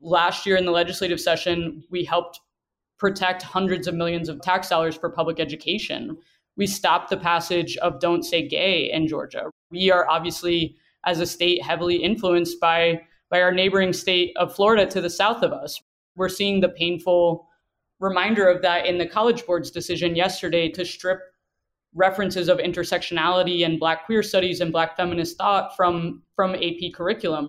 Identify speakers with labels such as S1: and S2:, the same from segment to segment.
S1: last year in the legislative session, we helped protect hundreds of millions of tax dollars for public education. We stopped the passage of Don't Say Gay in Georgia. We are obviously, as a state, heavily influenced by, by our neighboring state of Florida to the south of us. We're seeing the painful reminder of that in the College Board's decision yesterday to strip references of intersectionality and Black queer studies and Black feminist thought from, from AP curriculum.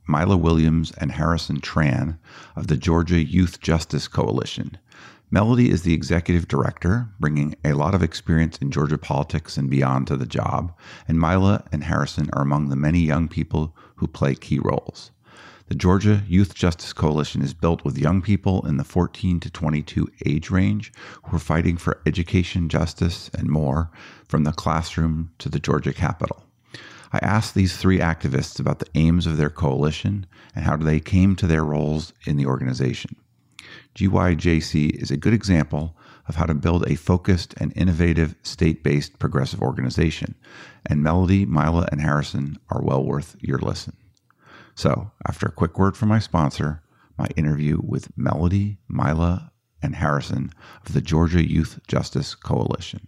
S2: Myla Williams, and Harrison Tran of the Georgia Youth Justice Coalition. Melody is the executive director, bringing a lot of experience in Georgia politics and beyond to the job, and Myla and Harrison are among the many young people who play key roles. The Georgia Youth Justice Coalition is built with young people in the 14 to 22 age range who are fighting for education, justice, and more from the classroom to the Georgia Capitol. I asked these three activists about the aims of their coalition and how they came to their roles in the organization. GYJC is a good example of how to build a focused and innovative state based progressive organization, and Melody, Myla, and Harrison are well worth your listen. So, after a quick word from my sponsor, my interview with Melody, Myla, and Harrison of the Georgia Youth Justice Coalition.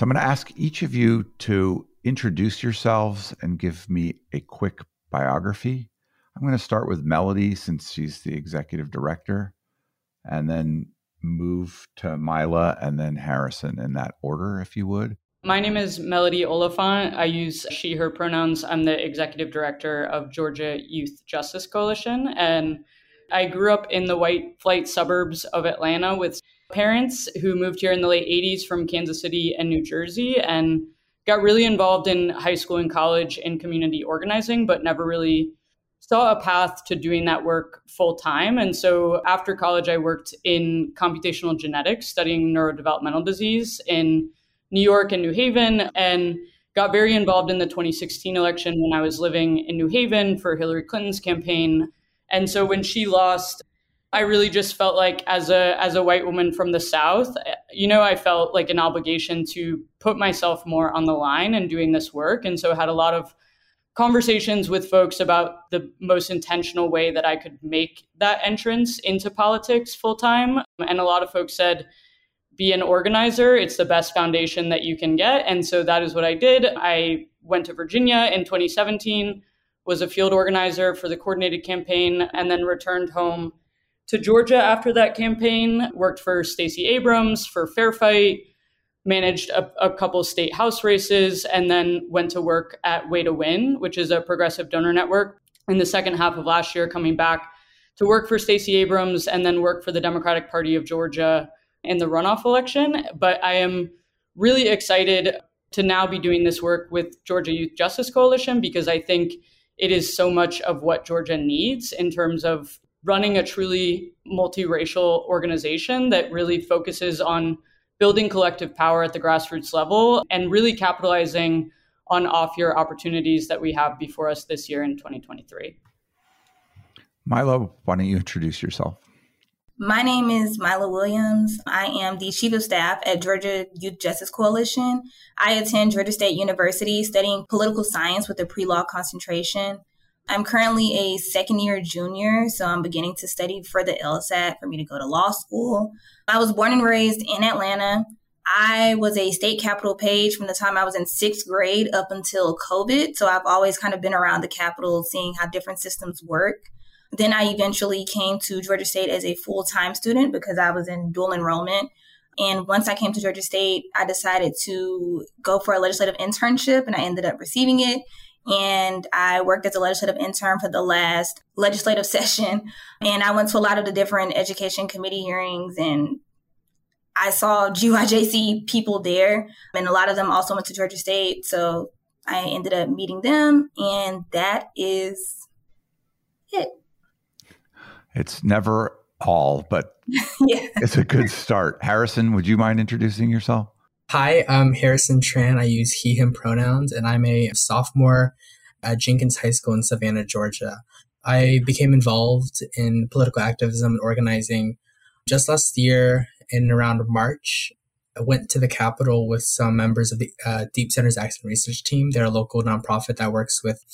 S2: So I'm going to ask each of you to introduce yourselves and give me a quick biography. I'm going to start with Melody since she's the executive director, and then move to Myla and then Harrison in that order, if you would.
S1: My name is Melody Oliphant. I use she, her pronouns. I'm the executive director of Georgia Youth Justice Coalition. And I grew up in the white flight suburbs of Atlanta with parents who moved here in the late 80s from Kansas City and New Jersey and got really involved in high school and college in community organizing, but never really saw a path to doing that work full time. And so after college, I worked in computational genetics, studying neurodevelopmental disease in New York and New Haven, and got very involved in the 2016 election when I was living in New Haven for Hillary Clinton's campaign. And so when she lost, I really just felt like as a as a white woman from the South, eh, you know, I felt like an obligation to put myself more on the line and doing this work. And so had a lot of conversations with folks about the most intentional way that I could make that entrance into politics full time. And a lot of folks said, be an organizer. It's the best foundation that you can get. And so that is what I did. I went to Virginia in 2017, was a field organizer for the coordinated campaign, and then returned home to Georgia after that campaign, worked for Stacey Abrams for Fair Fight, managed a, a couple state house races, and then went to work at Way to Win, which is a progressive donor network. In the second half of last year, coming back to work for Stacey Abrams and then work for the Democratic Party of Georgia in the runoff election. But I am really excited to now be doing this work with Georgia Youth Justice Coalition because I think it is so much of what Georgia needs in terms of running a truly multiracial organization that really focuses on building collective power at the grassroots level and really capitalizing on off year opportunities that we have before us this year in 2023.
S2: Myla, why don't you introduce yourself?
S3: My name is Myla Williams. I am the Chief of Staff at Georgia Youth Justice Coalition. I attend Georgia State University studying political science with a pre law concentration. I'm currently a second year junior, so I'm beginning to study for the LSAT for me to go to law school. I was born and raised in Atlanta. I was a state capitol page from the time I was in sixth grade up until COVID. So I've always kind of been around the Capitol, seeing how different systems work. Then I eventually came to Georgia State as a full time student because I was in dual enrollment. And once I came to Georgia State, I decided to go for a legislative internship and I ended up receiving it. And I worked as a legislative intern for the last legislative session. And I went to a lot of the different education committee hearings and I saw GYJC people there. And a lot of them also went to Georgia State. So I ended up meeting them. And that is it.
S2: It's never all, but yeah. it's a good start. Harrison, would you mind introducing yourself?
S4: Hi, I'm Harrison Tran. I use he, him pronouns, and I'm a sophomore at Jenkins High School in Savannah, Georgia. I became involved in political activism and organizing just last year in around March. I went to the Capitol with some members of the uh, Deep Centers Action Research Team. They're a local nonprofit that works with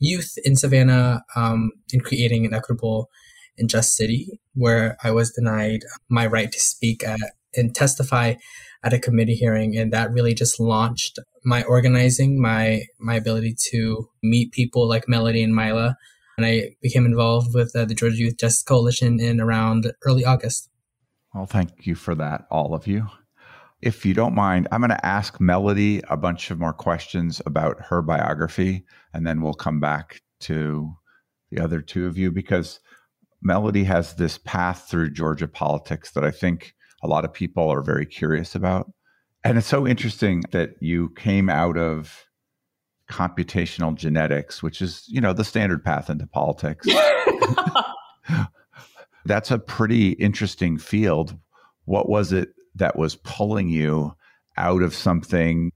S4: youth in Savannah um, in creating an equitable and just city, where I was denied my right to speak at, and testify at a committee hearing, and that really just launched my organizing, my my ability to meet people like Melody and Myla, and I became involved with uh, the Georgia Youth Justice Coalition in around early August.
S2: Well, thank you for that, all of you. If you don't mind, I'm going to ask Melody a bunch of more questions about her biography, and then we'll come back to the other two of you because Melody has this path through Georgia politics that I think a lot of people are very curious about. And it's so interesting that you came out of computational genetics, which is, you know, the standard path into politics. That's a pretty interesting field. What was it that was pulling you out of something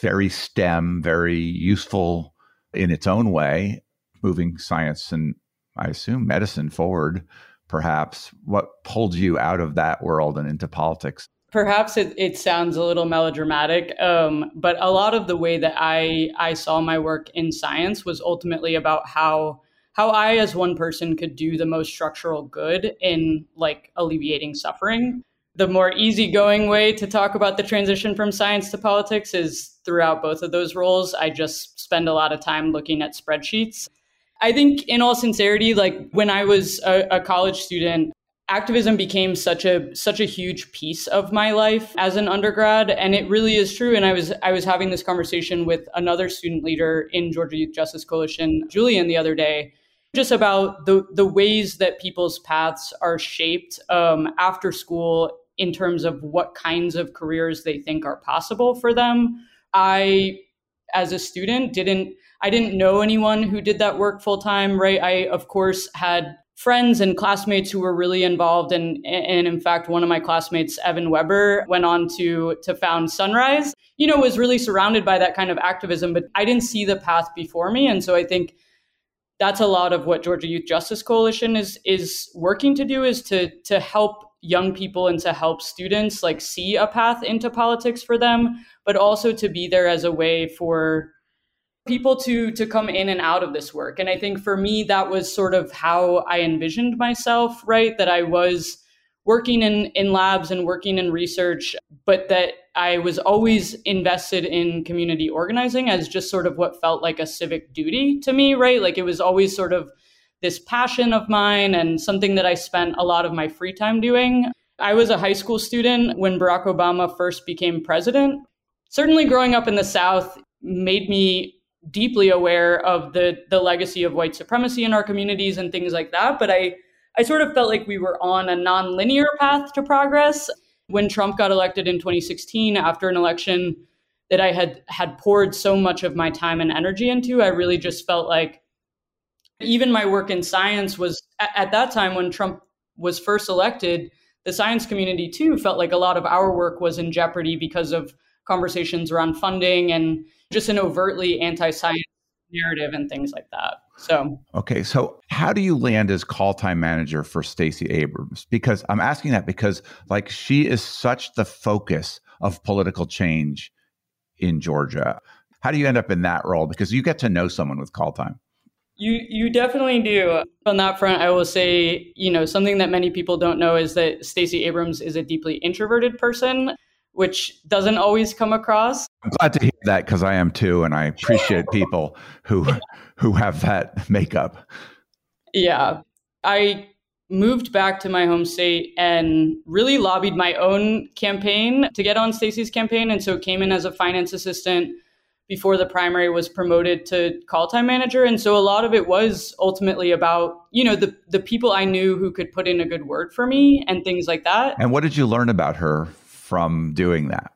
S2: very STEM, very useful in its own way, moving science and I assume medicine forward, perhaps? What pulled you out of that world and into politics?
S1: Perhaps it, it sounds a little melodramatic, um, but a lot of the way that I, I saw my work in science was ultimately about how how I, as one person, could do the most structural good in like alleviating suffering. The more easygoing way to talk about the transition from science to politics is throughout both of those roles. I just spend a lot of time looking at spreadsheets. I think, in all sincerity, like when I was a, a college student, activism became such a such a huge piece of my life as an undergrad and it really is true and i was i was having this conversation with another student leader in georgia youth justice coalition julian the other day just about the the ways that people's paths are shaped um, after school in terms of what kinds of careers they think are possible for them. I, as a student, didn't I didn't know anyone who did that work full time. Right? I of course had friends and classmates who were really involved and and in fact one of my classmates Evan Weber went on to to found Sunrise you know was really surrounded by that kind of activism but I didn't see the path before me and so I think that's a lot of what Georgia Youth Justice Coalition is is working to do is to to help young people and to help students like see a path into politics for them, but also to be there as a way for people to to come in and out of this work. And I think for me that was sort of how I envisioned myself, right? That I was working in in labs and working in research, but that I was always invested in community organizing as just sort of what felt like a civic duty to me, right? Like it was always sort of this passion of mine and something that I spent a lot of my free time doing. I was a high school student when Barack Obama first became president. Certainly growing up in the South made me deeply aware of the the legacy of white supremacy in our communities and things like that, but I I sort of felt like we were on a nonlinear path to progress when Trump got elected in 2016 after an election that I had had poured so much of my time and energy into, I really just felt like even my work in science was at that time when Trump was first elected, the science community too felt like a lot of our work was in jeopardy because of conversations around funding and just an overtly anti-science narrative and things like that. So,
S2: okay. So, how do you land as call time manager for Stacey Abrams? Because I'm asking that because, like, she is such the focus of political change in Georgia. How do you end up in that role? Because you get to know someone with call time.
S1: You you definitely do. On that front, I will say, you know, something that many people don't know is that Stacey Abrams is a deeply introverted person, which doesn't always come across.
S2: I'm glad to hear that because I am too, and I appreciate people who who have that makeup.
S1: Yeah. I moved back to my home state and really lobbied my own campaign to get on Stacey's campaign and so came in as a finance assistant before the primary was promoted to call time manager. And so a lot of it was ultimately about you know the the people i knew who could put in a good word for me and things like that.
S2: And what did you learn about her from doing that?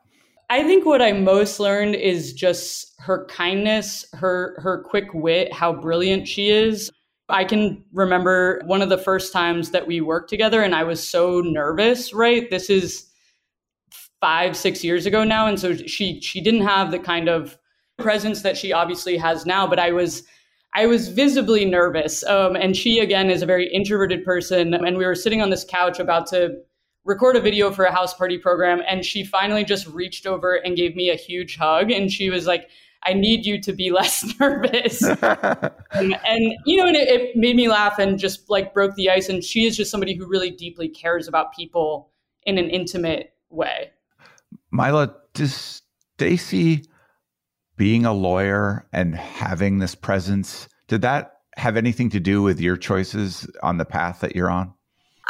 S1: I think what i most learned is just her kindness her her quick wit how brilliant she is. I can remember one of the first times that we worked together and i was so nervous right? This is five six years ago now. And so she she didn't have the kind of presence that she obviously has now, but I was I was visibly nervous. Um, and she again is a very introverted person, and we were sitting on this couch about to record a video for a house party program, and she finally just reached over and gave me a huge hug, and she was like. I need you to be less nervous. um, and, you know, and it, it made me laugh and just like broke the ice. And she is just somebody who really deeply cares about people in an intimate way.
S2: Myla, does Stacey being a lawyer and having this presence, did that have anything to do with your choices on the path that you're on?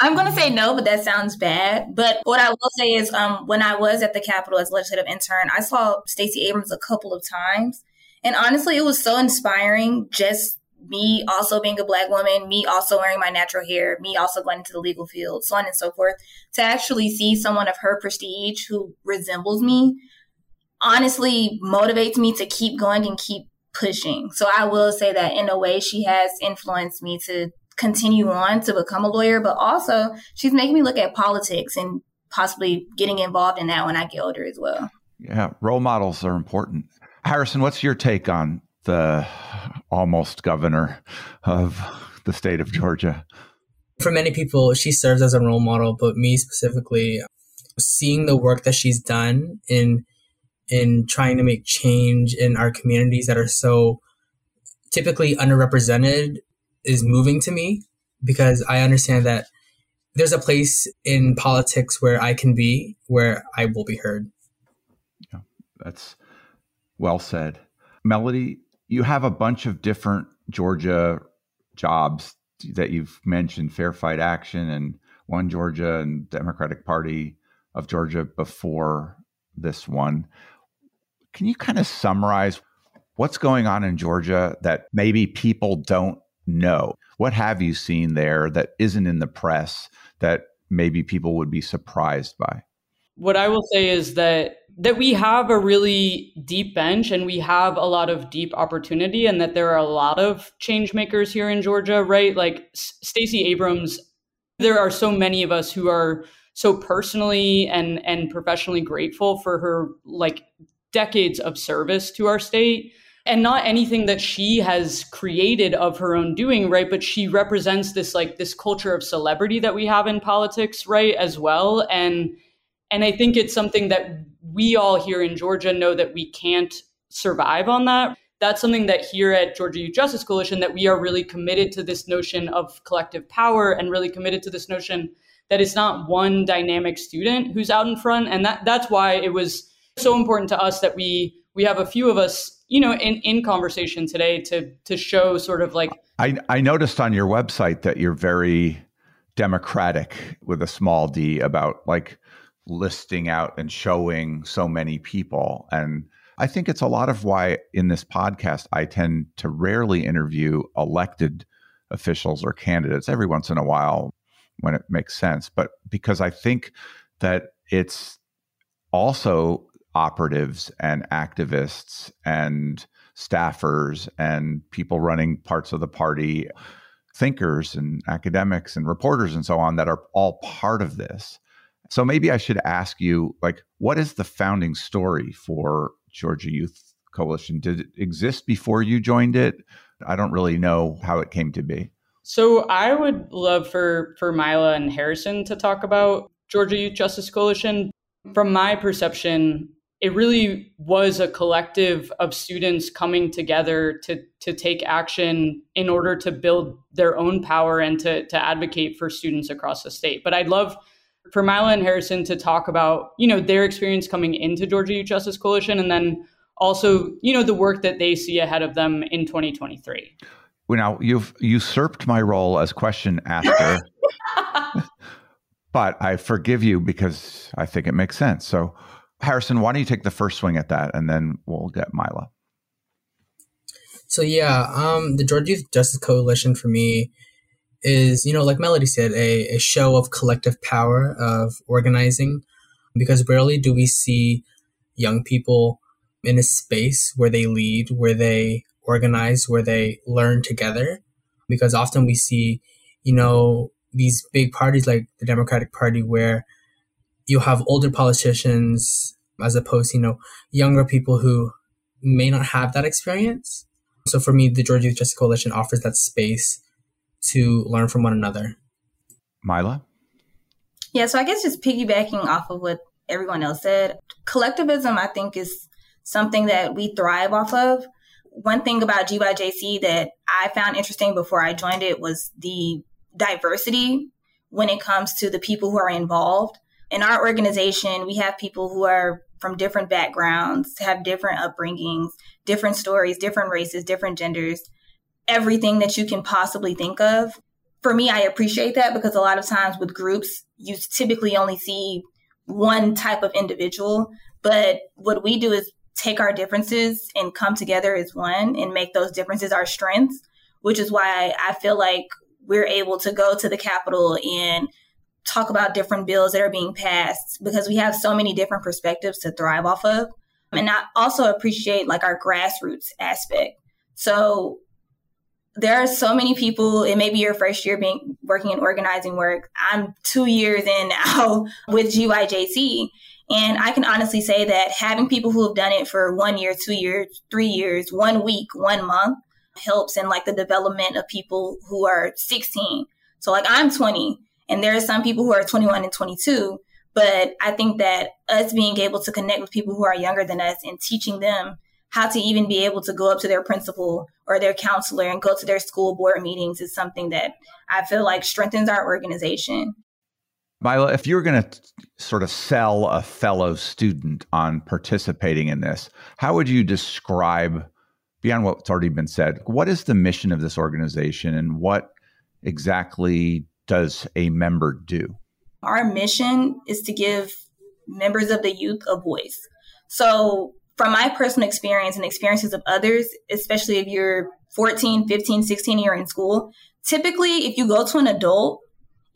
S3: I'm going to say no, but that sounds bad. But what I will say is, um, when I was at the Capitol as legislative intern, I saw Stacey Abrams a couple of times, and honestly, it was so inspiring. Just me also being a black woman, me also wearing my natural hair, me also going into the legal field, so on and so forth. To actually see someone of her prestige who resembles me honestly motivates me to keep going and keep pushing. So I will say that in a way, she has influenced me to continue on to become a lawyer, but also she's making me look at politics and possibly getting involved in that when I get older as well.
S2: Yeah, role models are important. Harrison, what's your take on the almost governor of the state of Georgia?
S4: For many people, she serves as a role model, but me specifically, seeing the work that she's done in in trying to make change in our communities that are so typically underrepresented is moving to me because I understand that there's a place in politics where I can be, where I will be heard.
S2: Yeah, that's well said. Melody, you have a bunch of different Georgia jobs that you've mentioned Fair Fight Action and One Georgia and Democratic Party of Georgia before this one. Can you kind of summarize what's going on in Georgia that maybe people don't know? What have you seen there that isn't in the press that maybe people would be surprised by?
S1: What I will say is that that we have a really deep bench and we have a lot of deep opportunity and that there are a lot of change makers here in Georgia, right? Like Stacey Abrams, there are so many of us who are so personally and and professionally grateful for her like decades of service to our state. And not anything that she has created of her own doing right? But she represents this like this culture of celebrity that we have in politics right as well. And and i think it's something that we all here in georgia know that we can't survive on that. That's something that here at georgia youth justice coalition that we are really committed to this notion of collective power and really committed to this notion that it's not one dynamic student who's out in front. And that that's why it was so important to us that we we have a few of us you know in in conversation today to to show sort of like
S2: i i noticed on your website that you're very democratic with a small d about like listing out and showing so many people. And i think it's a lot of why in this podcast i tend to rarely interview elected officials or candidates every once in a while when it makes sense. But because i think that it's also operatives and activists and staffers and people running parts of the party, thinkers and academics and reporters and so on that are all part of this. So maybe I should ask you like what is the founding story for Georgia Youth Coalition? Did it exist before you joined it? I don't really know how it came to be.
S1: So I would love for for Myla and Harrison to talk about Georgia Youth Justice Coalition. From my perception, it really was a collective of students coming together to to take action in order to build their own power and to to advocate for students across the state. But I'd love for Myla and Harrison to talk about, you know, their experience coming into Georgia Youth Justice Coalition and then also, you know, the work that they see ahead of them in 2023.
S2: Well, now you've usurped my role as question asker. but I forgive you because I think it makes sense. So Harrison, why don't you take the first swing at that, and then we'll get Myla.
S4: So yeah, um, the Georgia Youth Justice Coalition for me is, you know, like Melody said, a, a show of collective power of organizing, because rarely do we see young people in a space where they lead, where they organize, where they learn together. Because often we see, you know, these big parties like the Democratic Party where you have older politicians as opposed to, you know, younger people who may not have that experience. So for me, the Georgia Youth Justice Coalition offers that space to learn from one another.
S2: Myla?
S3: Yeah, so I guess just piggybacking off of what everyone else said, collectivism, I think, is something that we thrive off of. One thing about GYJC that I found interesting before I joined it was the diversity when it comes to the people who are involved in our organization, we have people who are from different backgrounds, have different upbringings, different stories, different races, different genders, everything that you can possibly think of. For me, I appreciate that because a lot of times with groups, you typically only see one type of individual. But what we do is take our differences and come together as one and make those differences our strengths, which is why I feel like we're able to go to the Capitol and talk about different bills that are being passed because we have so many different perspectives to thrive off of. And I also appreciate like our grassroots aspect. So there are so many people, it may be your first year being working in organizing work. I'm two years in now with GYJC. And I can honestly say that having people who have done it for one year, two years, three years, one week, one month helps in like the development of people who are 16. So like I'm 20 and there are some people who are 21 and 22. But I think that us being able to connect with people who are younger than us and teaching them how to even be able to go up to their principal or their counselor and go to their school board meetings is something that I feel like strengthens our organization.
S2: Myla, if you're going to sort of sell a fellow student on participating in this, how would you describe, beyond what's already been said, what is the mission of this organization and what exactly does a member do?
S3: Our mission is to give members of the youth a voice. So, from my personal experience and experiences of others, especially if you're 14, 15, 16, you're in school, typically if you go to an adult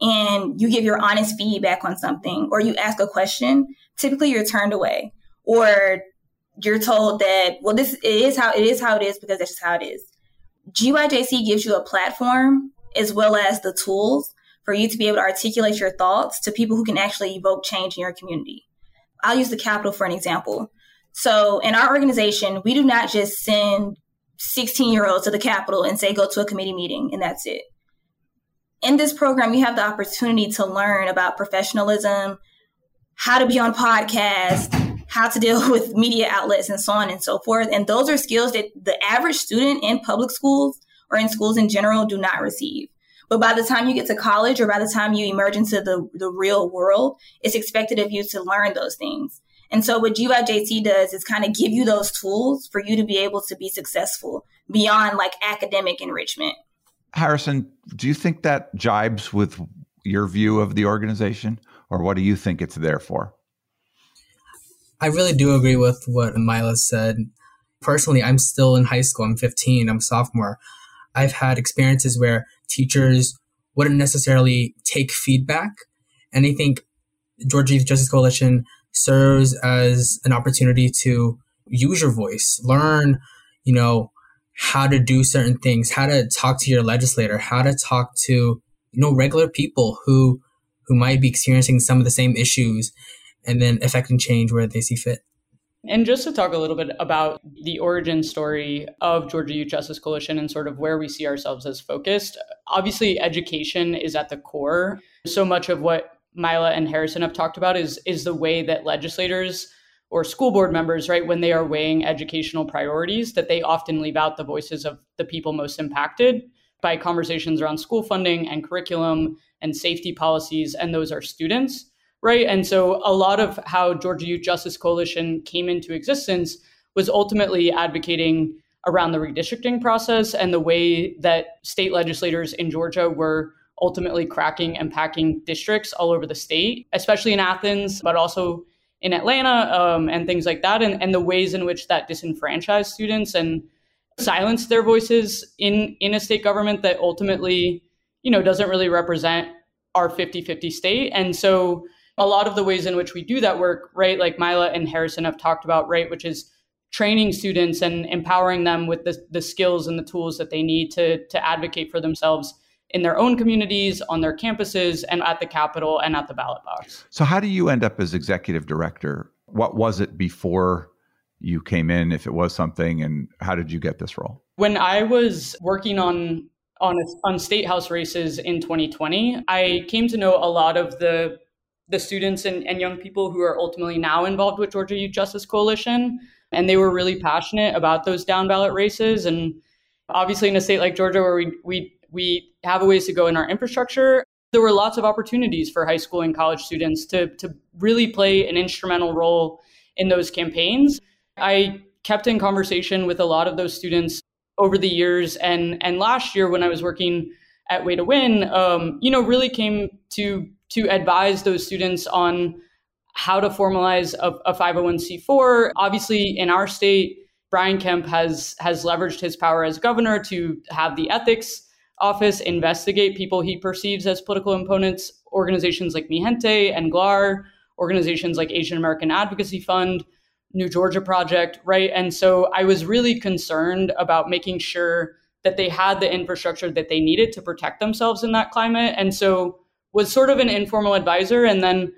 S3: and you give your honest feedback on something or you ask a question, typically you're turned away or you're told that, well, this is how it is how it is because that's just how it is. GYJC gives you a platform as well as the tools for you to be able to articulate your thoughts to people who can actually evoke change in your community. I'll use the Capitol for an example. So, in our organization, we do not just send 16 year olds to the Capitol and say, go to a committee meeting, and that's it. In this program, you have the opportunity to learn about professionalism, how to be on podcasts, how to deal with media outlets, and so on and so forth. And those are skills that the average student in public schools or in schools in general do not receive. But by the time you get to college or by the time you emerge into the, the real world, it's expected of you to learn those things. And so what GYJC does is kind of give you those tools for you to be able to be successful beyond like academic enrichment.
S2: Harrison, do you think that jibes with your view of the organization or what do you think it's there for?
S4: I really do agree with what Myla said. Personally, I'm still in high school. I'm 15. I'm a sophomore. I've had experiences where teachers wouldn't necessarily take feedback. And I think Georgia Youth Justice Coalition serves as an opportunity to use your voice, learn, you know, how to do certain things, how to talk to your legislator, how to talk to, you know, regular people who who might be experiencing some of the same issues and then affecting change where they see fit.
S1: And just to talk a little bit about the origin story of Georgia Youth Justice Coalition and sort of where we see ourselves as focused, obviously education is at the core. So much of what Myla and Harrison have talked about is is the way that legislators or school board members, right, when they are weighing educational priorities, that they often leave out the voices of the people most impacted by conversations around school funding and curriculum and safety policies, and those are students, right? And so a lot of how Georgia Youth Justice Coalition came into existence was ultimately advocating around the redistricting process and the way that state legislators in Georgia were ultimately cracking and packing districts all over the state, especially in Athens, but also in Atlanta um, and things like that, and, and the ways in which that disenfranchised students and silenced their voices in in a state government that ultimately you know doesn't really represent our 50-50 state and so a lot of the ways in which we do that work right like myla and harrison have talked about right which is training students and empowering them with the, the skills and the tools that they need to to advocate for themselves in their own communities on their campuses and at the capitol and at the ballot box
S2: so how do you end up as executive director what was it before you came in, if it was something, and how did you get this role?
S1: When I was working on on on state house races in 2020, I came to know a lot of the the students and, and young people who are ultimately now involved with Georgia Youth Justice Coalition, and they were really passionate about those down ballot races. And obviously, in a state like Georgia, where we we we have a ways to go in our infrastructure, there were lots of opportunities for high school and college students to to really play an instrumental role in those campaigns. I kept in conversation with a lot of those students over the years, and and last year when I was working at Way to Win, um, you know, really came to to advise those students on how to formalize a, a 501c4. Obviously, in our state, Brian Kemp has has leveraged his power as governor to have the ethics office investigate people he perceives as political opponents. Organizations like Mijente and GLAHR, organizations like Asian American Advocacy Fund, New Georgia Project, right? And so I was really concerned about making sure that they had the infrastructure that they needed to protect themselves in that climate. And so was sort of an informal advisor. And then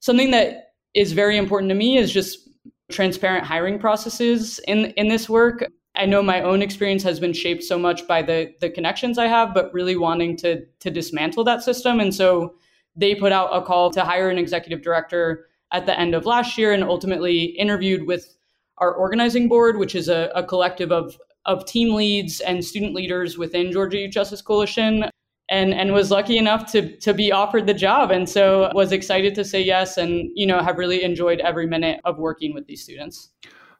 S1: something that is very important to me is just transparent hiring processes in in this work. I know my own experience has been shaped so much by the the connections I have, but really wanting to to dismantle that system. And so they put out a call to hire an executive director at the end of last year and ultimately interviewed with our organizing board, which is a, a collective of, of team leads and student leaders within Georgia Youth Justice Coalition. And, and was lucky enough to, to be offered the job and so was excited to say yes and you know have really enjoyed every minute of working with these students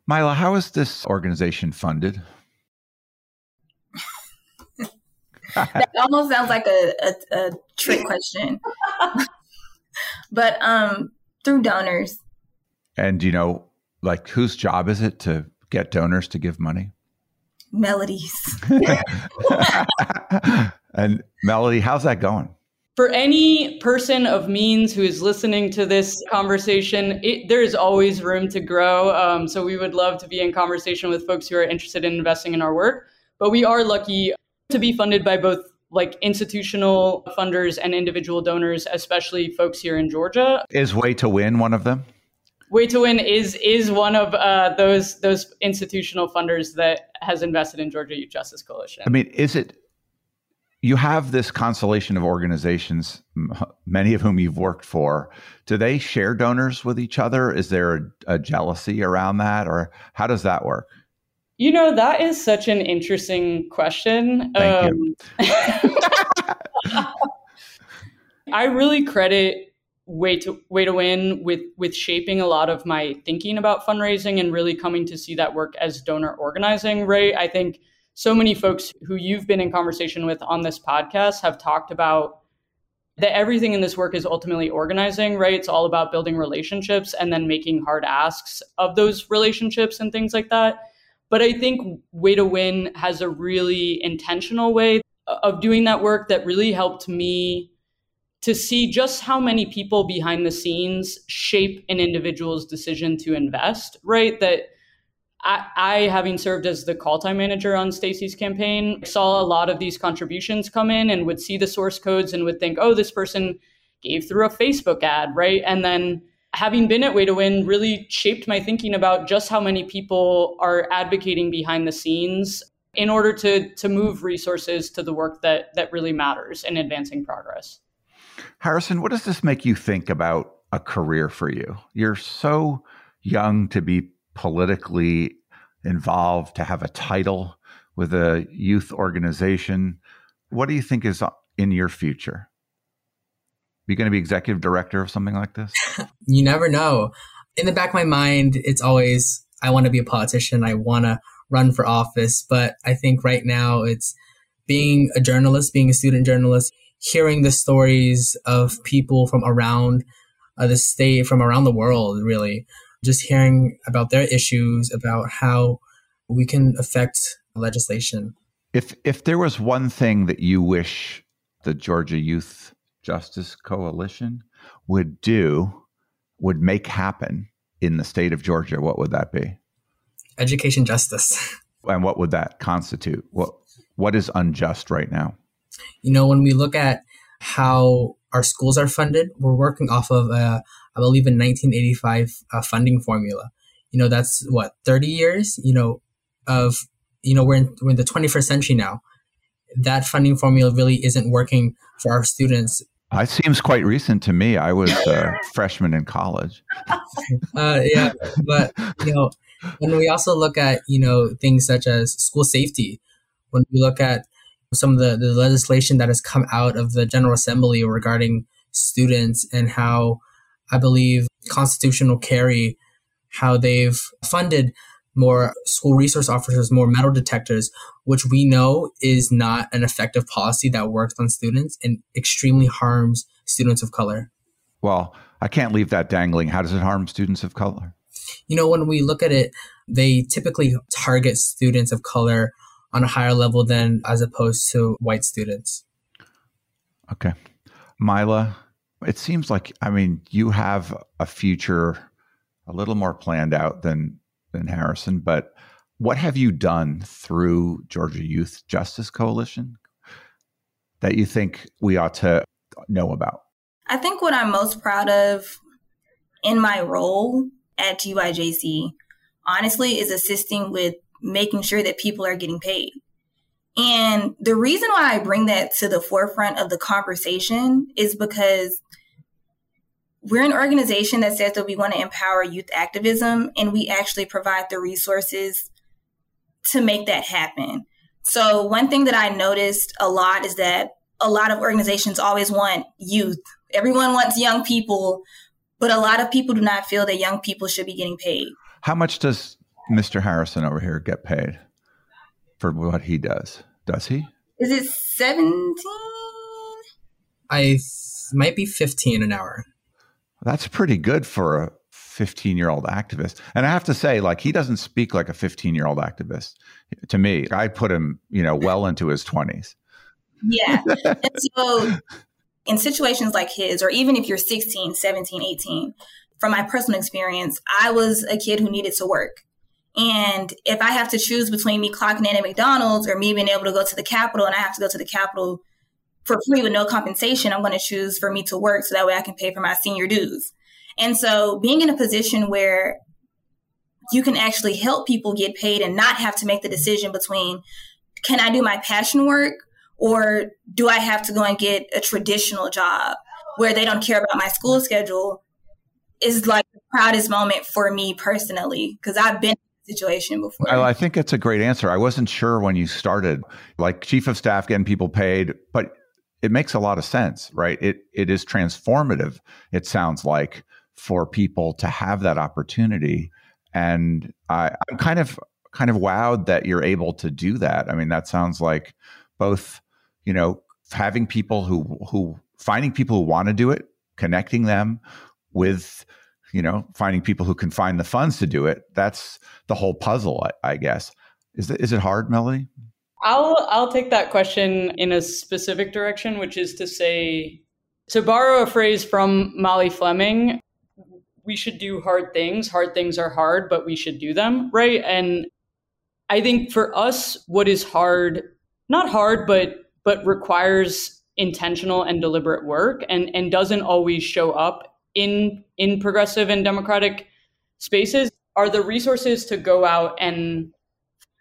S2: myla how is this organization funded
S3: that almost sounds like a, a, a trick question but um through donors.
S2: And you know, like whose job is it to get donors to give money?
S3: Melody's.
S2: and Melody, how's that going?
S1: For any person of means who is listening to this conversation, it, there is always room to grow. Um, so we would love to be in conversation with folks who are interested in investing in our work. But we are lucky to be funded by both like institutional funders and individual donors, especially folks here in Georgia.
S2: Is Way to Win one of them?
S1: Way to Win is is one of uh, those those institutional funders that has invested in Georgia Youth Justice Coalition.
S2: I mean, is it? You have this constellation of organizations, many of whom you've worked for. Do they share donors with each other? Is there a, a jealousy around that, or how does that work?
S1: You know, that is such an interesting question.
S2: Thank um, you.
S1: I really credit Way to Way to Win with with shaping a lot of my thinking about fundraising and really coming to see that work as donor organizing. Right, I think so many folks who you've been in conversation with on this podcast have talked about that everything in this work is ultimately organizing, right? It's all about building relationships and then making hard asks of those relationships and things like that. But I think Way to Win has a really intentional way of doing that work that really helped me to see just how many people behind the scenes shape an individual's decision to invest, right? That I, I, having served as the call time manager on Stacey's campaign, saw a lot of these contributions come in and would see the source codes and would think, oh, this person gave through a Facebook ad, right? And then having been at Way to Win really shaped my thinking about just how many people are advocating behind the scenes in order to to move resources to the work that that really matters in advancing progress.
S2: Harrison, what does this make you think about a career for you? You're so young to be politically involved, to have a title with a youth organization. What do you think is in your future? Are you going to be executive director of something like this?
S4: you never know. In the back of my mind, it's always I want to be a politician. I want to run for office. But I think right now it's being a journalist, being a student journalist, hearing the stories of people from around uh, the state, from around the world, really, just hearing about their issues, about how we can affect legislation.
S2: If if there was one thing that you wish the Georgia Youth Justice Coalition would do, would make happen in the state of Georgia, what would that be?
S4: Education justice.
S2: And what would that constitute? What what is unjust right now?
S4: You know, when we look at how our schools are funded, we're working off of, uh, I believe, in 1985 uh, funding formula. You know, that's what 30 years. You know, of you know we're in, we're in the 21st century now. That funding formula really isn't working for our students
S2: it seems quite recent to me. I was a freshman in college.
S4: Uh, yeah, but you know, when we also look at you know things such as school safety, when we look at some of the, the legislation that has come out of the General Assembly regarding students and how I believe constitutional carry, how they've funded more school resource officers, more metal detectors, which we know is not an effective policy that works on students and extremely harms students of color.
S2: Well, I can't leave that dangling. How does it harm students of color?
S4: You know, when we look at it, they typically target students of color on a higher level than as opposed to white students.
S2: Okay. Myla, it seems like, I mean, you have a future a little more planned out than than Harrison, but what have you done through Georgia Youth Justice Coalition that you think we ought to know about?
S3: I think what I'm most proud of in my role at GYJC, honestly, is assisting with making sure that people are getting paid. And the reason why I bring that to the forefront of the conversation is because we're an organization that says that we want to empower youth activism and we actually provide the resources to make that happen. So, one thing that I noticed a lot is that a lot of organizations always want youth. Everyone wants young people, but a lot of people do not feel that young people should be getting paid.
S2: How much does Mr. Harrison over here get paid for what he does? Does he?
S3: Is it 17?
S4: I th- might be 15 an hour.
S2: That's pretty good for a 15 year old activist. And I have to say, like, he doesn't speak like a 15 year old activist to me. I put him, you know, well into his 20s.
S3: Yeah. and so, in situations like his, or even if you're 16, 17, 18, from my personal experience, I was a kid who needed to work. And if I have to choose between me clocking in at McDonald's or me being able to go to the Capitol and I have to go to the Capitol for free with no compensation, I'm going to choose for me to work so that way I can pay for my senior dues. And so being in a position where you can actually help people get paid and not have to make the decision between can I do my passion work or do I have to go and get a traditional job where they don't care about my school schedule is like the proudest moment for me personally because I've been situation before.
S2: I think it's a great answer. I wasn't sure when you started, like chief of staff getting people paid, but it makes a lot of sense, right? It it is transformative. It sounds like for people to have that opportunity, and I, I'm kind of kind of wowed that you're able to do that. I mean, that sounds like both, you know, having people who who finding people who want to do it, connecting them with you know finding people who can find the funds to do it that's the whole puzzle i, I guess is it, is it hard melody
S1: I'll I'll take that question in a specific direction, which is to say, to borrow a phrase from Molly Fleming, we should do hard things. Hard things are hard, but we should do them, right? And I think for us, what is hard, not hard, but but requires intentional and deliberate work and, and doesn't always show up in in progressive and democratic spaces are the resources to go out and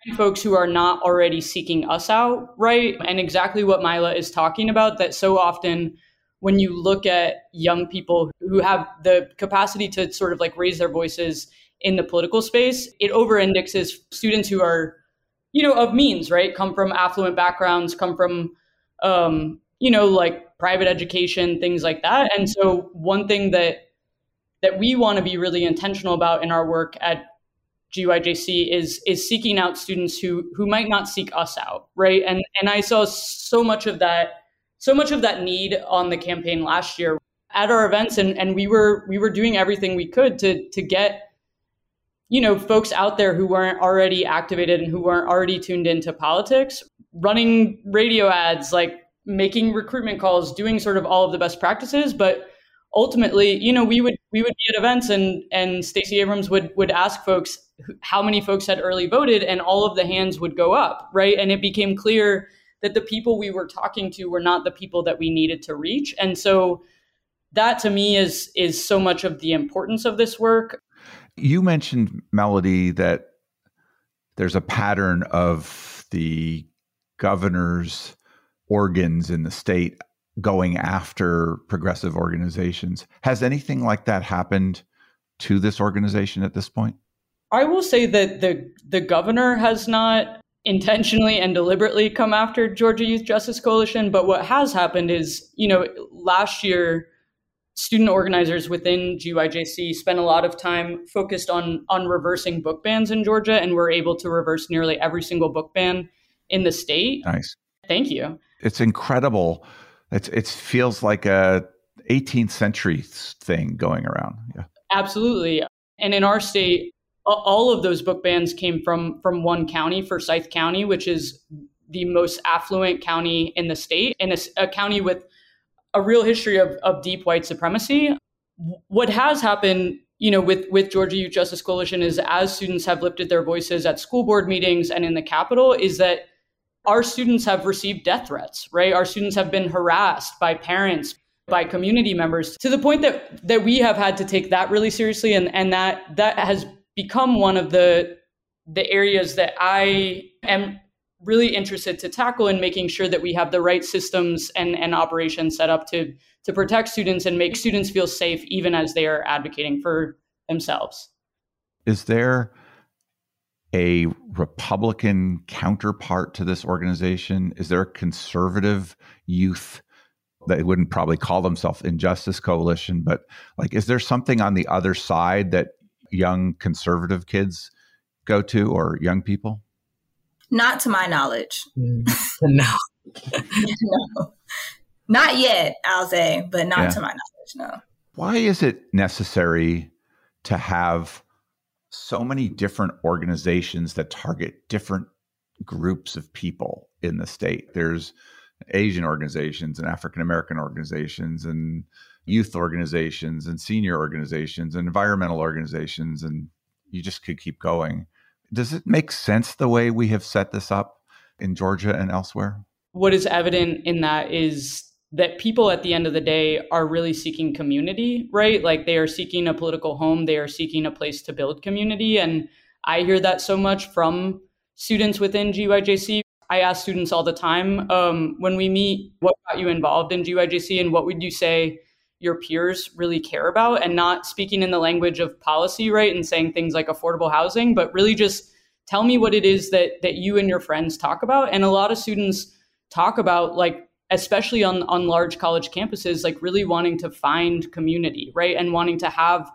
S1: find folks who are not already seeking us out, right? And exactly what Myla is talking about that so often when you look at young people who have the capacity to sort of like raise their voices in the political space, it over indexes students who are, you know, of means, right? Come from affluent backgrounds, come from, um, you know, like private education, things like that. And so one thing that that we want to be really intentional about in our work at GYJC is is seeking out students who who might not seek us out, right? And and I saw so much of that so much of that need on the campaign last year at our events and and we were we were doing everything we could to to get you know folks out there who weren't already activated and who weren't already tuned into politics running radio ads like making recruitment calls doing sort of all of the best practices but ultimately you know we would we would be at events and and Stacey Abrams would would ask folks how many folks had early voted and all of the hands would go up right? And it became clear that the people we were talking to were not the people that we needed to reach. And so that to me is is so much of the importance of this work.
S2: You mentioned melody that there's a pattern of the governor's organs in the state going after progressive organizations has anything like that happened to this organization at this point
S1: I will say that the the governor has not intentionally and deliberately come after Georgia Youth Justice Coalition, but what has happened is, you know, last year student organizers within GYJC spent a lot of time focused on on reversing book bans in Georgia and were able to reverse nearly every single book ban in the state.
S2: Nice.
S1: Thank you.
S2: It's incredible. It's it feels like a 18th century thing going around. Yeah.
S1: Absolutely. And in our state, all of those book bans came from from one county, Forsyth County, which is the most affluent county in the state, and a, a county with a real history of, of deep white supremacy. What has happened, you know, with with Georgia Youth Justice Coalition is as students have lifted their voices at school board meetings and in the Capitol, is that our students have received death threats, right? Our students have been harassed by parents, by community members to the point that that we have had to take that really seriously and and that that has become one of the the areas that I am really interested to tackle in making sure that we have the right systems and, and operations set up to to protect students and make students feel safe even as they are advocating for themselves.
S2: Is there a Republican counterpart to this organization? Is there a conservative youth they wouldn't probably call themselves Injustice Coalition, but like, is there something on the other side that young conservative kids go to or young people?
S3: Not to my knowledge.
S4: Mm. no.
S3: no. Not yet, I'll say, but not yeah. to my knowledge, no.
S2: Why is it necessary to have so many different organizations that target different groups of people in the state? There's Asian organizations and African American organizations and youth organizations and senior organizations and environmental organizations and you just could keep going. Does it make sense the way we have set this up in Georgia and elsewhere?
S1: What is evident in that is that people at the end of the day are really seeking community, right? Like they are seeking a political home, they are seeking a place to build community. And I hear that so much from students within GYJC. I ask students all the time um, when we meet, what got you involved in GYJC and what would you say your peers really care about and not speaking in the language of policy, right? And saying things like affordable housing, but really just tell me what it is that that you and your friends talk about. And a lot of students talk about like especially on on large college campuses like really wanting to find community, right? And wanting to have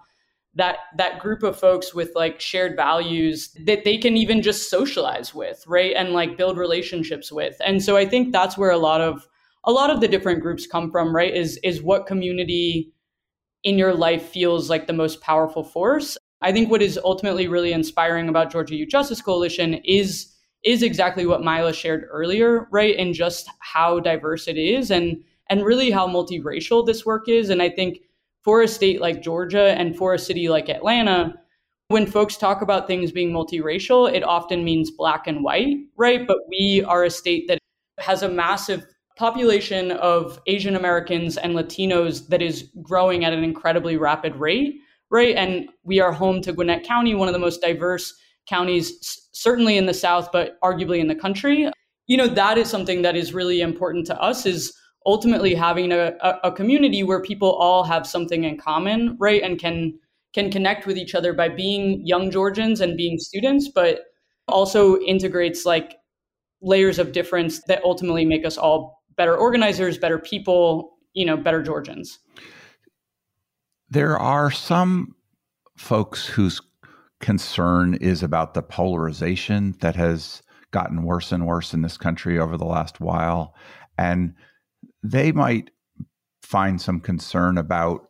S1: that that group of folks with like shared values that they can even just socialize with, right? And like build relationships with. And so I think that's where a lot of a lot of the different groups come from, right? Is is what community in your life feels like the most powerful force. I think what is ultimately really inspiring about Georgia Youth Justice Coalition is is exactly what Myla shared earlier, right? And just how diverse it is and and really how multiracial this work is. And I think for a state like Georgia and for a city like Atlanta, when folks talk about things being multiracial, it often means black and white, right? But we are a state that has a massive population of Asian Americans and Latinos that is growing at an incredibly rapid rate, right? And we are home to Gwinnett County, one of the most diverse counties, certainly in the South, but arguably in the country. You know, that is something that is really important to us is ultimately having a, a, community where people all have something in common, right? And can can connect with each other by being young Georgians and being students, but also integrates like layers of difference that ultimately make us all better organizers, better people, you know, better Georgians.
S2: There are some folks whose concern is about the polarization that has gotten worse and worse in this country over the last while. And they might find some concern about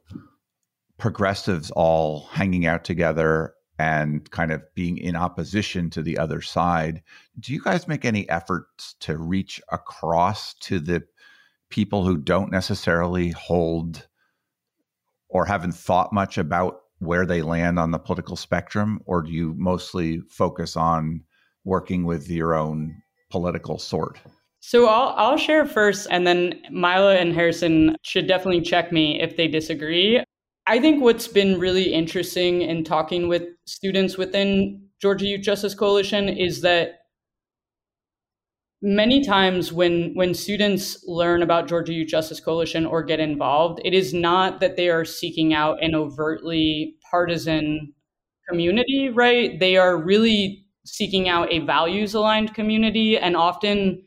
S2: progressives all hanging out together and kind of being in opposition to the other side. Do you guys make any efforts to reach across to the people who don't necessarily hold or haven't thought much about where they land on the political spectrum? Or do you mostly focus on working with your own political sort?
S1: So I'll I'll share first, and then Myla and Harrison should definitely check me if they disagree. I think what's been really interesting in talking with students within Georgia Youth Justice Coalition is that many times when when students learn about Georgia Youth Justice Coalition or get involved, it is not that they are seeking out an overtly partisan community, right? They are really seeking out a values aligned community and often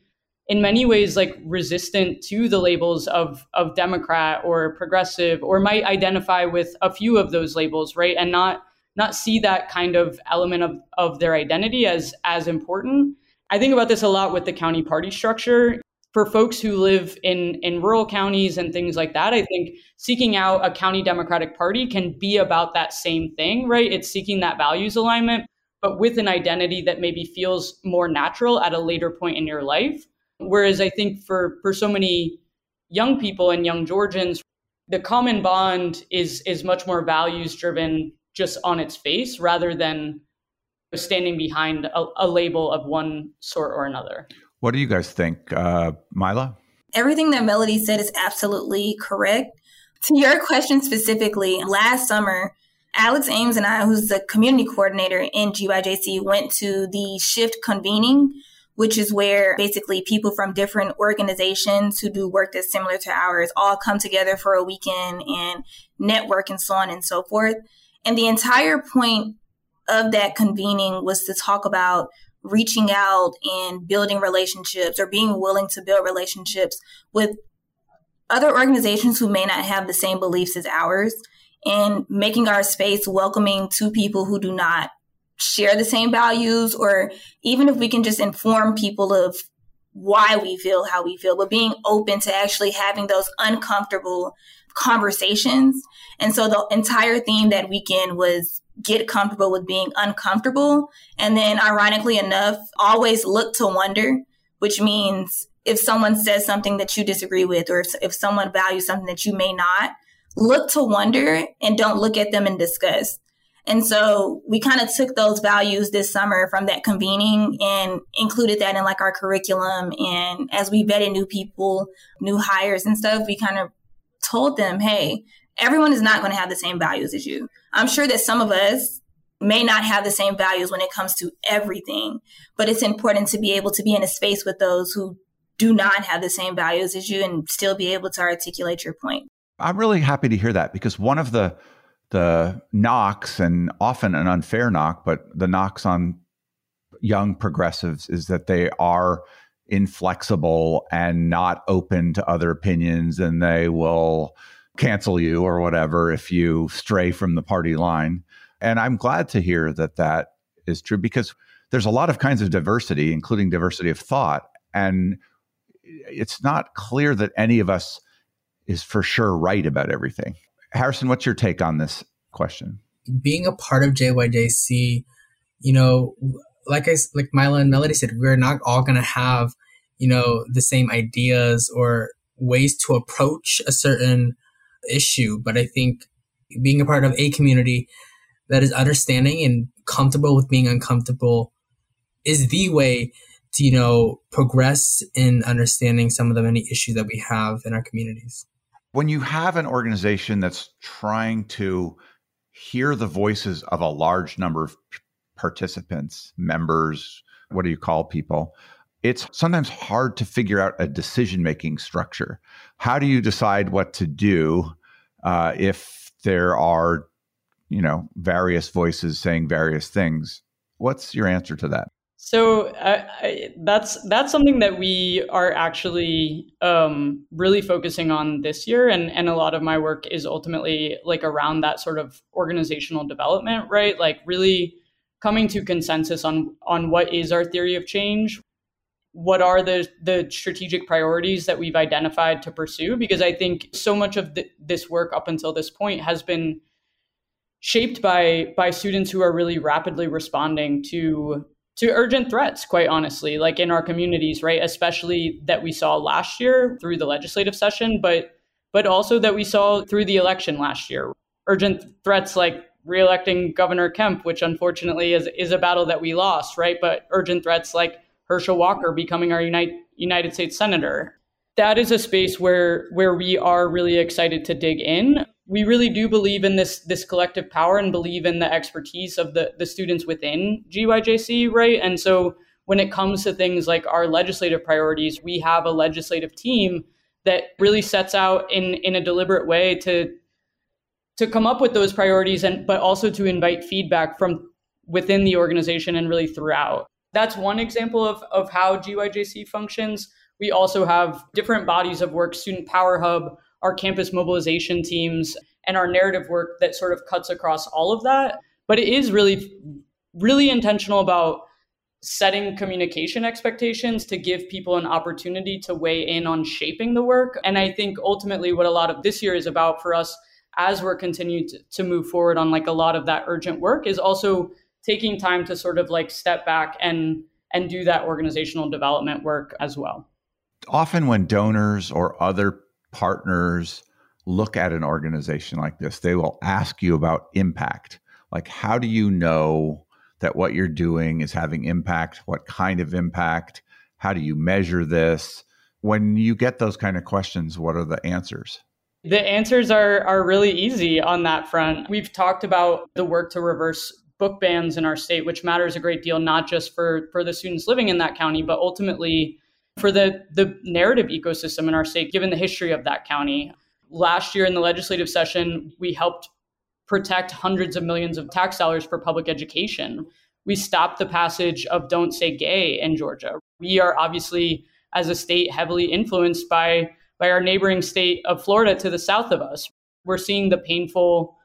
S1: in many ways like resistant to the labels of of democrat or progressive or might identify with a few of those labels right and not not see that kind of element of of their identity as as important i think about this a lot with the county party structure. For folks who live in in rural counties and things like that i think seeking out a county democratic party can be about that same thing right? It's seeking that values alignment but with an identity that maybe feels more natural at a later point in your life. Whereas I think for for so many young people and young Georgians, the common bond is is much more values driven just on its face rather than standing behind a, a, label of one sort or another.
S2: What do you guys think, uh, Myla?
S3: Everything that Melody said is absolutely correct. To your question specifically, last summer, Alex Ames and I, who's the community coordinator in GYJC, went to the shift convening which is where basically people from different organizations who do work that's similar to ours all come together for a weekend and network and so on and so forth. And the entire point of that convening was to talk about reaching out and building relationships or being willing to build relationships with other organizations who may not have the same beliefs as ours and making our space welcoming to people who do not share the same values or even if we can just inform people of why we feel how we feel, but being open to actually having those uncomfortable conversations. And so the entire theme that weekend was get comfortable with being uncomfortable. And then ironically enough, always look to wonder, which means if someone says something that you disagree with, or if, someone values something that you may not, look to wonder and don't look at them in disgust. And so we kind of took those values this summer from that convening and included that in like our curriculum. And as we vetted new people, new hires and stuff, we kind of told them, hey, everyone is not going to have the same values as you. I'm sure that some of us may not have the same values when it comes to everything, but it's important to be able to be in a space with those who do not have the same values as you and still be able to articulate your point.
S2: I'm really happy to hear that because one of the the knocks, and often an unfair knock, but the knocks on young progressives is that they are inflexible and not open to other opinions, and they will cancel you or whatever if you stray from the party line. And I'm glad to hear that that is true because there's a lot of kinds of diversity, including diversity of thought. And it's not clear that any of us is for sure right about everything. Harrison, what's your take on this question?
S4: Being a part of GYJC, you know, like I like Myla and Melody said, we're not all going to have, you know, the same ideas or ways to approach a certain issue. But I think being a part of a community that is understanding and comfortable with being uncomfortable is the way to, you know, progress in understanding some of the many issues that we have in our communities
S2: when you have an organization that's trying to hear the voices of a large number of participants, members, what do you call people? It's sometimes hard to figure out a decision making structure. How do you decide what to do uh, if there are, you know, various voices saying various things? What's your answer to that?
S1: So I, that's that's something that we are actually um, really focusing on this year, and and a lot of my work is ultimately like around that sort of organizational development, right? Like really coming to consensus on on what is our theory of change, what are the the strategic priorities that we've identified to pursue? Because i think so much of this work up until this point has been shaped by by students who are really rapidly responding to to urgent threats quite honestly like in our communities right? Especially that we saw last year through the legislative session but but also that we saw through the election last year. Urgent threats like reelecting governor kemp which unfortunately is is a battle that we lost right? But urgent threats like Herschel Walker becoming our United United States Senator. That is a space where where we are really excited to dig in. We really do believe in this this collective power and believe in the expertise of the the students within GYJC, right? And so when it comes to things like our legislative priorities, we have a legislative team that really sets out in in a deliberate way to to come up with those priorities and but also to invite feedback from within the organization and really throughout that's one example of, of how GYJC functions. We also have different bodies of work, Student Power Hub, our campus mobilization teams, and our narrative work that sort of cuts across all of that. But it is really, really intentional about setting communication expectations to give people an opportunity to weigh in on shaping the work. And I think ultimately what a lot of this year is about for us as we're continuing to, to move forward on like a lot of that urgent work is also taking time to sort of like step back and and do that organizational development work as well.
S2: Often when donors or other partners look at an organization like this, they will ask you about impact. Like how do you know that what you're doing is having impact? What kind of impact? How do you measure this? When you get those kind of questions, what are the answers?
S1: The answers are are really easy on that front. We've talked about the work to reverse book bans in our state, which matters a great deal, not just for, for the students living in that county, but ultimately for the, the narrative ecosystem in our state, given the history of that county. Last year in the legislative session, we helped protect hundreds of millions of tax dollars for public education. We stopped the passage of Don't Say Gay in Georgia. We are obviously, as a state, heavily influenced by, by our neighboring state of Florida to the south of us. We're seeing the painful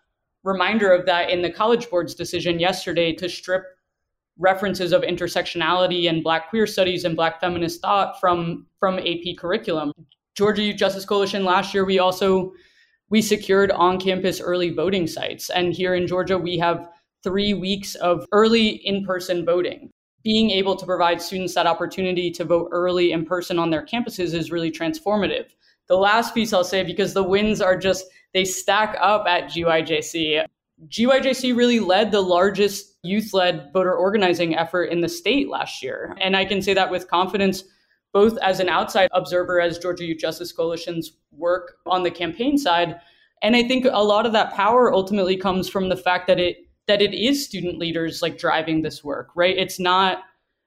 S1: reminder of that in the College Board's decision yesterday to strip references of intersectionality and Black queer studies and Black feminist thought from from AP curriculum. Georgia Youth Justice Coalition last year we also we secured on-campus early voting sites, and here in Georgia we have three weeks of early in-person voting. Being able to provide students that opportunity to vote early in person on their campuses is really transformative. The last piece I'll say, because the wins are just they stack up at GYJC. GYJC really led the largest youth led voter organizing effort in the state last year. And I can say that with confidence, both as an outside observer, as Georgia Youth Justice Coalition's work on the campaign side. And I think a lot of that power ultimately comes from the fact that it that it is student leaders like driving this work, right? It's not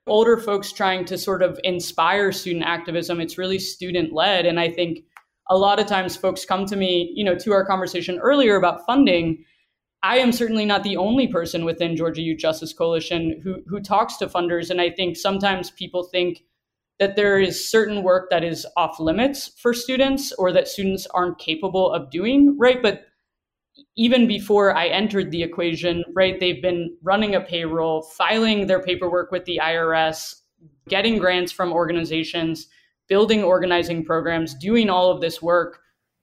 S1: older folks trying to sort of inspire student activism. It's really student led. And I think a lot of times folks come to me, you know, to our conversation earlier about funding. I am certainly not the only person within Georgia Youth Justice Coalition who who talks to funders, and I think sometimes people think that there is certain work that is off limits for students or that students aren't capable of doing, right? But even before I entered the equation, right, they've been running a payroll, filing their paperwork with the IRS, getting grants from organizations building organizing programs, doing all of this work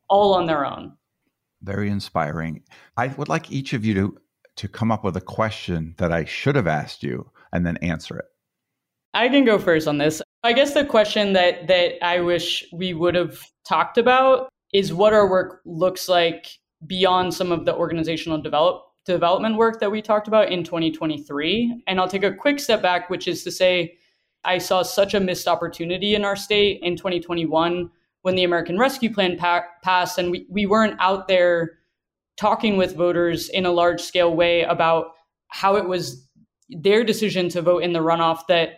S1: all on their own.
S2: Very inspiring. I would like each of you to to come up with a question that I should have asked you and then answer it.
S1: I can go first on this. I guess the question that that I wish we would have talked about is what our work looks like beyond some of the organizational develop, development work that we talked about in 2023. And I'll take a quick step back, which is to say I saw such a missed opportunity in our state in 2021 when the American Rescue Plan pa- passed, and we, we weren't out there talking with voters in a large scale way about how it was their decision to vote in the runoff that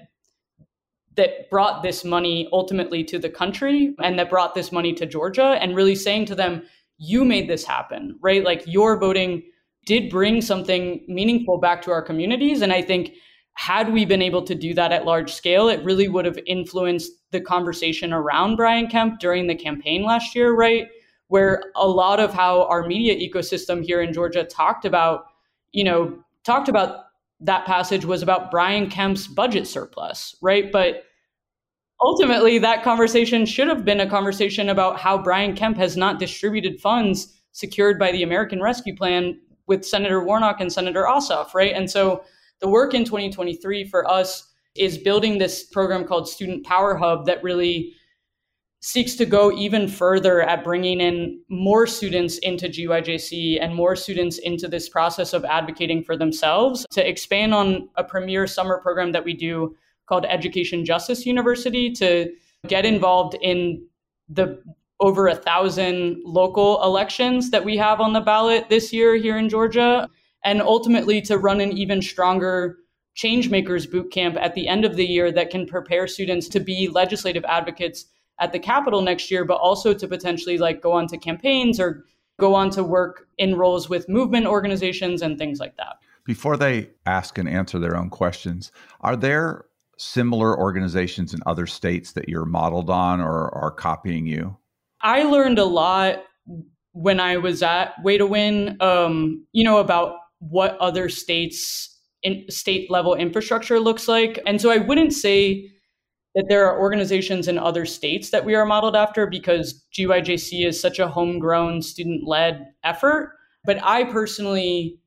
S1: that brought this money ultimately to the country and that brought this money to Georgia and really saying to them, you made this happen, right? Like your voting did bring something meaningful back to our communities. And I think had we been able to do that at large scale, it really would have influenced the conversation around Brian Kemp during the campaign last year, right? Where a lot of how our media ecosystem here in Georgia talked about, you know, talked about that passage was about Brian Kemp's budget surplus, right? But ultimately, that conversation should have been a conversation about how Brian Kemp has not distributed funds secured by the American Rescue Plan with Senator Warnock and Senator Ossoff, right? And so the work in 2023 for us is building this program called Student Power Hub that really seeks to go even further at bringing in more students into GYJC and more students into this process of advocating for themselves to expand on a premier summer program that we do called Education Justice University to get involved in the over a thousand local elections that we have on the ballot this year here in Georgia, and ultimately to run an even stronger changemakers boot camp at the end of the year that can prepare students to be legislative advocates at the Capitol next year, but also to potentially like go on to campaigns or go on to work in roles with movement organizations and things like that.
S2: Before they ask and answer their own questions, are there similar organizations in other states that you're modeled on or are copying you?
S1: I learned a lot when I was at Way to Win, um, you know, about what other states in state level infrastructure looks like. And so I wouldn't say that there are organizations in other states that we are modeled after because GYJC is such a homegrown student led effort. But I personally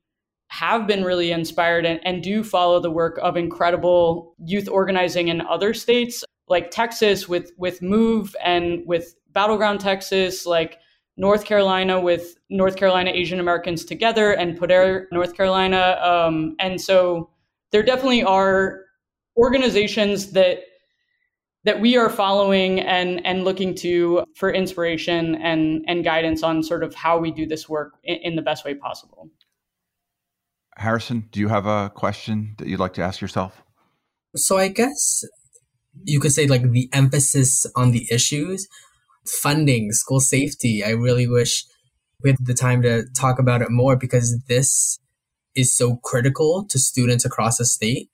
S1: have been really inspired and, and do follow the work of incredible youth organizing in other states like Texas with with Move and with Battleground Texas, like North Carolina with North Carolina Asian Americans Together and Poder North Carolina. Um, and so there definitely are organizations that that we are following and and looking to for inspiration and and guidance on sort of how we do this work in, in the best way possible.
S2: Harrison, do you have a question that you'd like to ask yourself?
S4: So I guess you could say like the emphasis on the issues funding, school safety. I really wish we had the time to talk about it more because this is so critical to students across the state.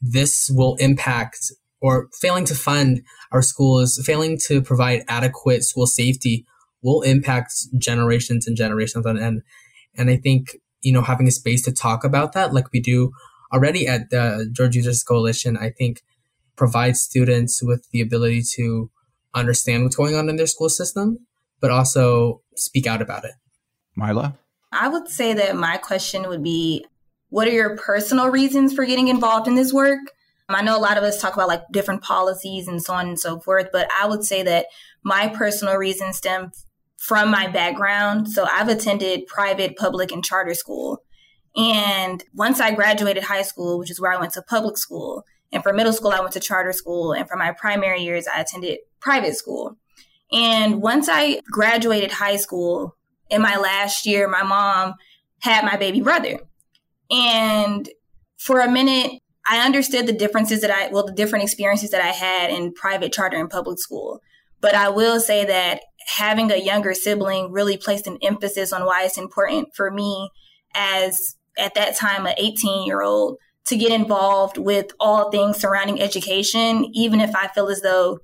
S4: This will impact or failing to fund our schools, failing to provide adequate school safety will impact generations and generations on end. And I think, you know, having a space to talk about that, like we do already at the Georgia Users Coalition, I think provides students with the ability to understand what's going on in their school system, but also speak out about it.
S2: Myla?
S3: I would say that my question would be what are your personal reasons for getting involved in this work? Um, I know a lot of us talk about like different policies and so on and so forth, but I would say that my personal reasons stem from my background. So I've attended private, public, and charter school. And once I graduated high school, which is where I went to public school, and for middle school, I went to charter school. And for my primary years, I attended private school. And once I graduated high school, in my last year, my mom had my baby brother. And for a minute, I understood the differences that I, well, the different experiences that I had in private, charter, and public school. But I will say that having a younger sibling really placed an emphasis on why it's important for me as at that time an 18 year old to get involved with all things surrounding education, even if I feel as though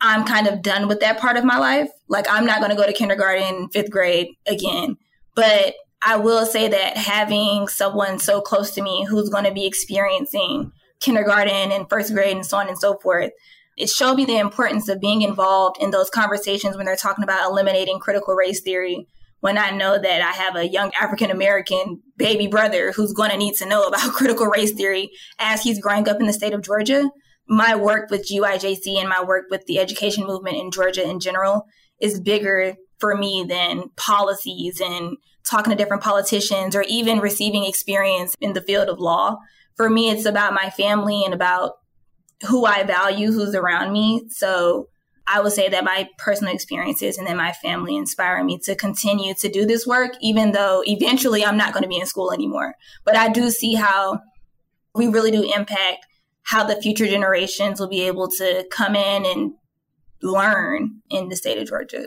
S3: I'm kind of done with that part of my life. Like I'm not going to go to kindergarten, fifth grade again. But I will say that having someone so close to me who's going to be experiencing kindergarten and first grade and so on and so forth, it showed me the importance of being involved in those conversations when they're talking about eliminating critical race theory. When I know that I have a young African American baby brother who's going to need to know about critical race theory as he's growing up in the state of Georgia, my work with GYJC and my work with the education movement in Georgia in general is bigger for me than policies and talking to different politicians or even receiving experience in the field of law. For me, it's about my family and about who I value, who's around me. So I would say that my personal experiences and then my family inspire me to continue to do this work, even though eventually I'm not going to be in school anymore. But I do see how we really do impact how the future generations will be able to come in and learn in the state of Georgia.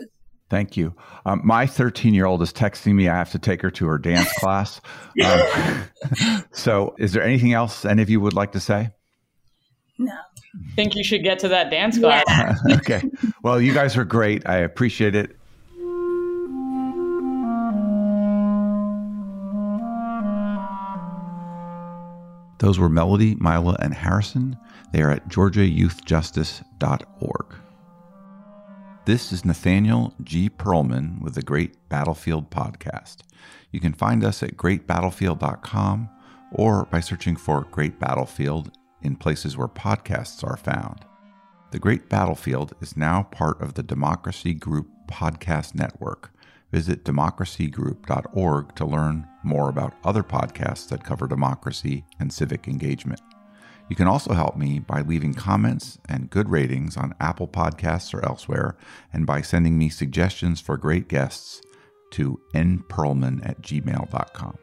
S2: Thank you. Um, my 13 year old is texting me. I have to take her to her dance class. Um, so, is there anything else any of you would like to say?
S3: No.
S1: I think you should get to that dance class.
S3: Yeah.
S2: okay. Well, you guys are great. I appreciate it. Those were Melody, Myla, and Harrison. They are at georgiayouthjustice.org. This is Nathaniel G. Pearlman with the Great Battlefield Podcast. You can find us at greatbattlefield.com or by searching for Great Battlefield in places where podcasts are found. The Great Battlefield is now part of the Democracy Group Podcast Network. Visit democracygroup.org to learn more about other podcasts that cover democracy and civic engagement. You can also help me by leaving comments and good ratings on Apple Podcasts or elsewhere, and by sending me suggestions for great guests to nperlman at gmail.com.